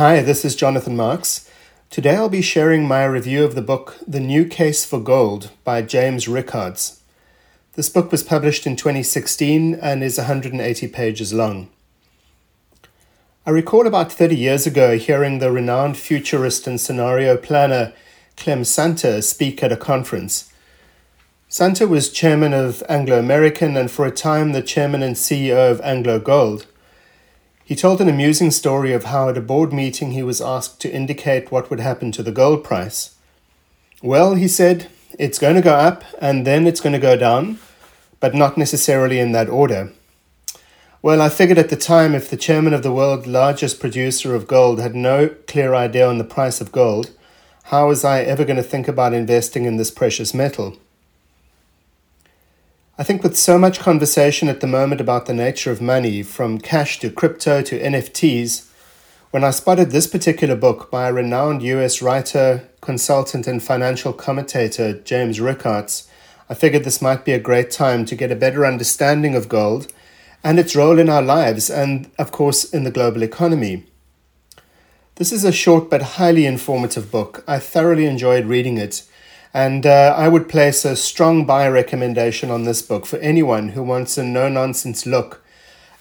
Hi, this is Jonathan Marks. Today I'll be sharing my review of the book The New Case for Gold by James Rickards. This book was published in 2016 and is 180 pages long. I recall about 30 years ago hearing the renowned futurist and scenario planner Clem Sunter speak at a conference. Sunter was chairman of Anglo American and for a time the chairman and CEO of Anglo Gold. He told an amusing story of how at a board meeting he was asked to indicate what would happen to the gold price. Well, he said, it's going to go up and then it's going to go down, but not necessarily in that order. Well, I figured at the time if the chairman of the world's largest producer of gold had no clear idea on the price of gold, how was I ever going to think about investing in this precious metal? I think with so much conversation at the moment about the nature of money, from cash to crypto to NFTs, when I spotted this particular book by a renowned US writer, consultant, and financial commentator, James Rickards, I figured this might be a great time to get a better understanding of gold and its role in our lives and, of course, in the global economy. This is a short but highly informative book. I thoroughly enjoyed reading it and uh, I would place a strong buy recommendation on this book for anyone who wants a no nonsense look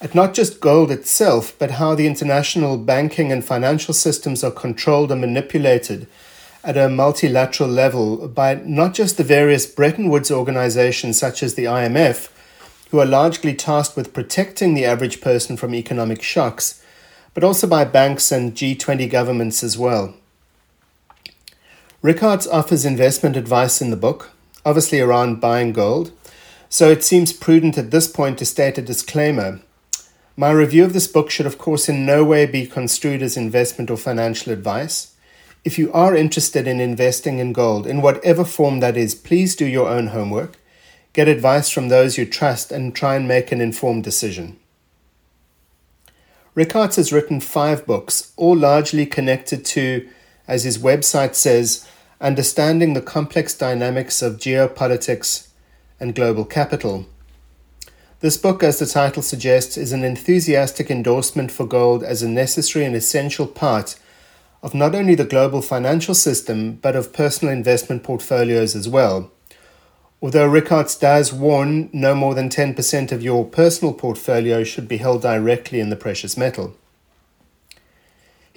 at not just gold itself, but how the international banking and financial systems are controlled and manipulated at a multilateral level by not just the various Bretton Woods organizations such as the IMF, who are largely tasked with protecting the average person from economic shocks, but also by banks and G20 governments as well. Rickards offers investment advice in the book, obviously around buying gold, so it seems prudent at this point to state a disclaimer. My review of this book should, of course, in no way be construed as investment or financial advice. If you are interested in investing in gold, in whatever form that is, please do your own homework, get advice from those you trust, and try and make an informed decision. Rickards has written five books, all largely connected to as his website says, understanding the complex dynamics of geopolitics and global capital. This book, as the title suggests, is an enthusiastic endorsement for gold as a necessary and essential part of not only the global financial system, but of personal investment portfolios as well. Although Rickards does warn no more than 10% of your personal portfolio should be held directly in the precious metal.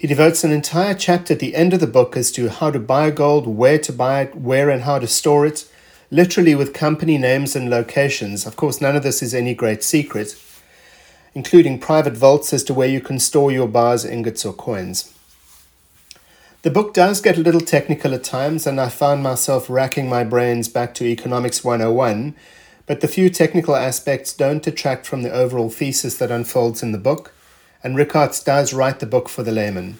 He devotes an entire chapter at the end of the book as to how to buy gold, where to buy it, where and how to store it, literally with company names and locations. Of course, none of this is any great secret, including private vaults as to where you can store your bars, ingots, or coins. The book does get a little technical at times, and I found myself racking my brains back to Economics 101, but the few technical aspects don't detract from the overall thesis that unfolds in the book and Rickards does write the book for the layman.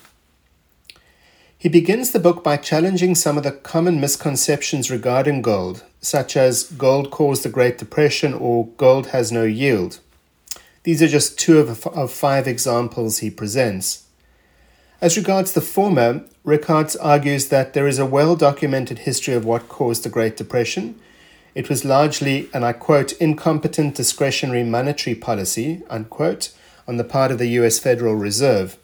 He begins the book by challenging some of the common misconceptions regarding gold, such as gold caused the Great Depression or gold has no yield. These are just two of, of five examples he presents. As regards the former, Rickards argues that there is a well documented history of what caused the Great Depression. It was largely, and I quote, incompetent discretionary monetary policy, unquote, on the part of the US Federal Reserve.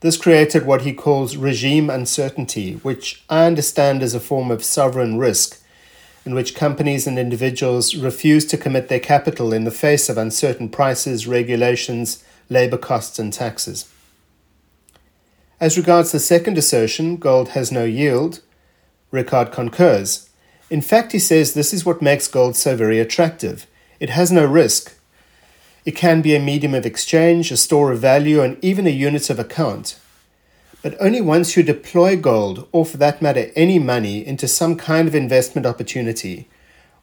This created what he calls regime uncertainty, which I understand as a form of sovereign risk, in which companies and individuals refuse to commit their capital in the face of uncertain prices, regulations, labor costs, and taxes. As regards the second assertion, gold has no yield, Rickard concurs. In fact, he says this is what makes gold so very attractive. It has no risk, it can be a medium of exchange, a store of value, and even a unit of account. But only once you deploy gold, or for that matter, any money, into some kind of investment opportunity,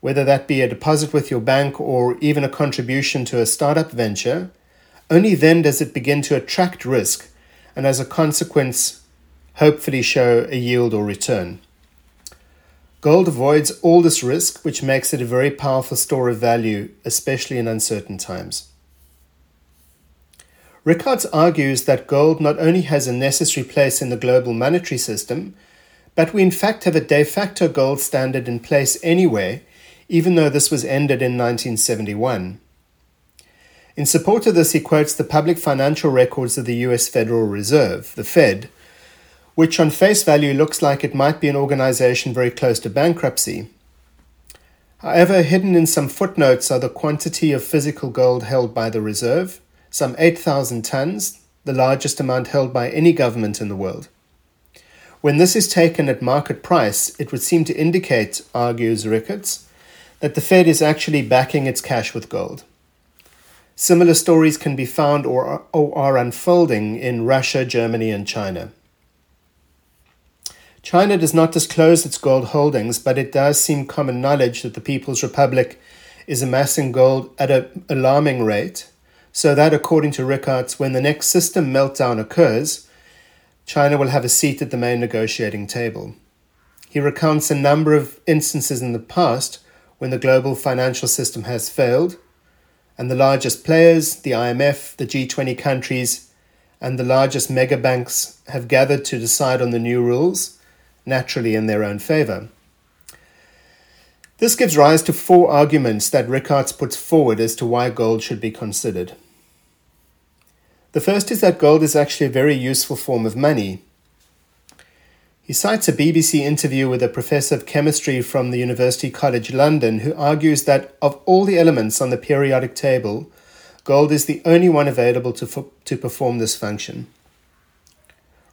whether that be a deposit with your bank or even a contribution to a startup venture, only then does it begin to attract risk and, as a consequence, hopefully show a yield or return. Gold avoids all this risk, which makes it a very powerful store of value, especially in uncertain times. Rickards argues that gold not only has a necessary place in the global monetary system, but we in fact have a de facto gold standard in place anyway, even though this was ended in 1971. In support of this, he quotes the public financial records of the US Federal Reserve, the Fed, which on face value looks like it might be an organization very close to bankruptcy. However, hidden in some footnotes are the quantity of physical gold held by the Reserve, some 8,000 tons, the largest amount held by any government in the world. When this is taken at market price, it would seem to indicate, argues Rickards, that the Fed is actually backing its cash with gold. Similar stories can be found or are unfolding in Russia, Germany, and China. China does not disclose its gold holdings, but it does seem common knowledge that the People's Republic is amassing gold at an alarming rate, so that, according to Rickards, when the next system meltdown occurs, China will have a seat at the main negotiating table. He recounts a number of instances in the past when the global financial system has failed, and the largest players, the IMF, the G20 countries, and the largest mega banks have gathered to decide on the new rules, naturally in their own favor. This gives rise to four arguments that Rickards puts forward as to why gold should be considered. The first is that gold is actually a very useful form of money. He cites a BBC interview with a professor of chemistry from the University College London who argues that of all the elements on the periodic table, gold is the only one available to, to perform this function.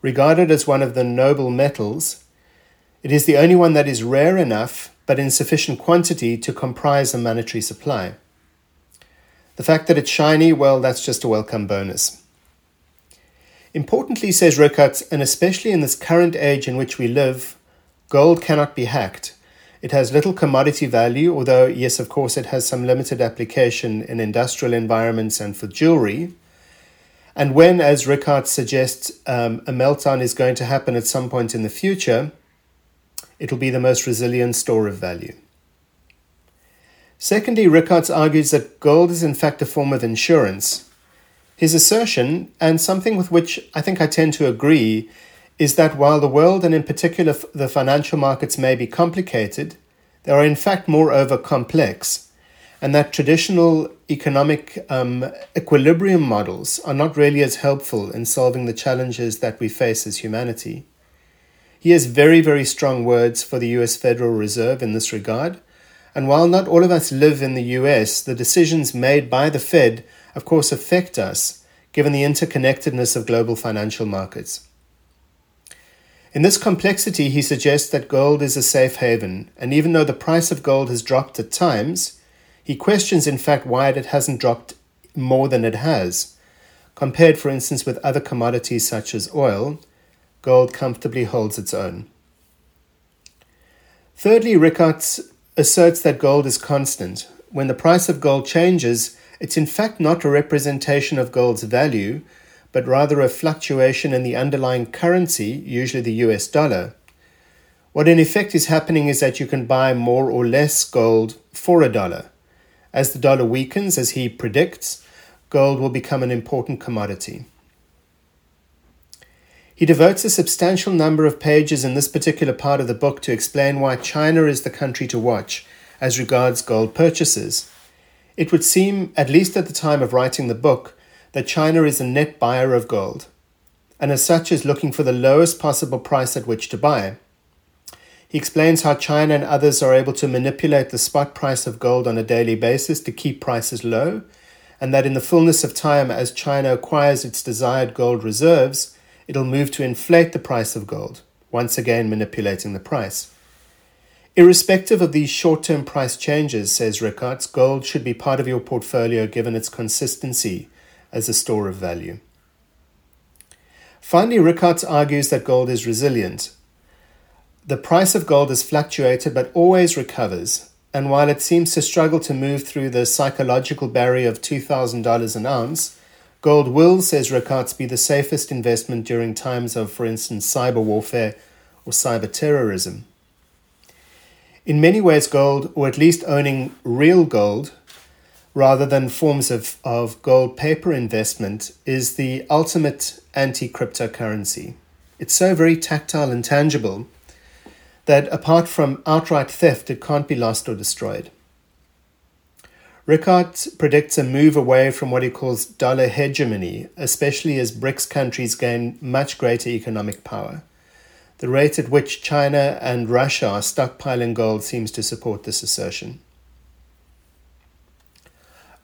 Regarded as one of the noble metals, it is the only one that is rare enough but in sufficient quantity to comprise a monetary supply. The fact that it's shiny, well, that's just a welcome bonus. Importantly, says Rickards, and especially in this current age in which we live, gold cannot be hacked. It has little commodity value, although, yes, of course, it has some limited application in industrial environments and for jewelry. And when, as Rickards suggests, um, a meltdown is going to happen at some point in the future, it will be the most resilient store of value. Secondly, Rickards argues that gold is in fact a form of insurance. His assertion, and something with which I think I tend to agree, is that while the world and in particular the financial markets may be complicated, they are in fact moreover complex, and that traditional economic um, equilibrium models are not really as helpful in solving the challenges that we face as humanity. He has very, very strong words for the US Federal Reserve in this regard, and while not all of us live in the US, the decisions made by the Fed of course, affect us given the interconnectedness of global financial markets. In this complexity, he suggests that gold is a safe haven, and even though the price of gold has dropped at times, he questions, in fact, why it hasn't dropped more than it has. Compared, for instance, with other commodities such as oil, gold comfortably holds its own. Thirdly, Rickards asserts that gold is constant. When the price of gold changes, it's in fact not a representation of gold's value, but rather a fluctuation in the underlying currency, usually the US dollar. What in effect is happening is that you can buy more or less gold for a dollar. As the dollar weakens, as he predicts, gold will become an important commodity. He devotes a substantial number of pages in this particular part of the book to explain why China is the country to watch as regards gold purchases. It would seem, at least at the time of writing the book, that China is a net buyer of gold, and as such is looking for the lowest possible price at which to buy. He explains how China and others are able to manipulate the spot price of gold on a daily basis to keep prices low, and that in the fullness of time, as China acquires its desired gold reserves, it'll move to inflate the price of gold, once again manipulating the price. Irrespective of these short term price changes, says Rickards, gold should be part of your portfolio given its consistency as a store of value. Finally, Rickards argues that gold is resilient. The price of gold has fluctuated but always recovers, and while it seems to struggle to move through the psychological barrier of $2,000 an ounce, gold will, says Rickards, be the safest investment during times of, for instance, cyber warfare or cyber terrorism. In many ways, gold, or at least owning real gold, rather than forms of, of gold paper investment, is the ultimate anti cryptocurrency. It's so very tactile and tangible that apart from outright theft, it can't be lost or destroyed. Rickard predicts a move away from what he calls dollar hegemony, especially as BRICS countries gain much greater economic power. The rate at which China and Russia are stockpiling gold seems to support this assertion.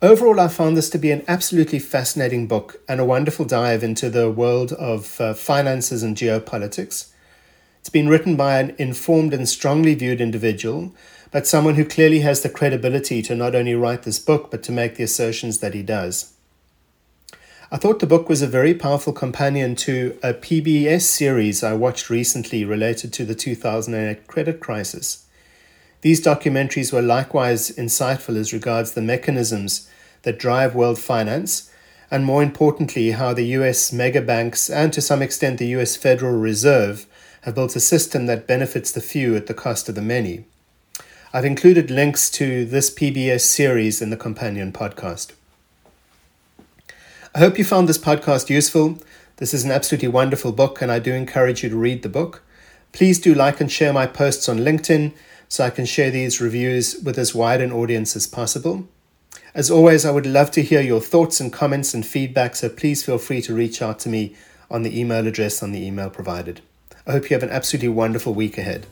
Overall, I found this to be an absolutely fascinating book and a wonderful dive into the world of uh, finances and geopolitics. It's been written by an informed and strongly viewed individual, but someone who clearly has the credibility to not only write this book, but to make the assertions that he does. I thought the book was a very powerful companion to a PBS series I watched recently related to the 2008 credit crisis. These documentaries were likewise insightful as regards the mechanisms that drive world finance, and more importantly, how the US megabanks and to some extent the US Federal Reserve have built a system that benefits the few at the cost of the many. I've included links to this PBS series in the companion podcast. I hope you found this podcast useful. This is an absolutely wonderful book, and I do encourage you to read the book. Please do like and share my posts on LinkedIn so I can share these reviews with as wide an audience as possible. As always, I would love to hear your thoughts and comments and feedback, so please feel free to reach out to me on the email address on the email provided. I hope you have an absolutely wonderful week ahead.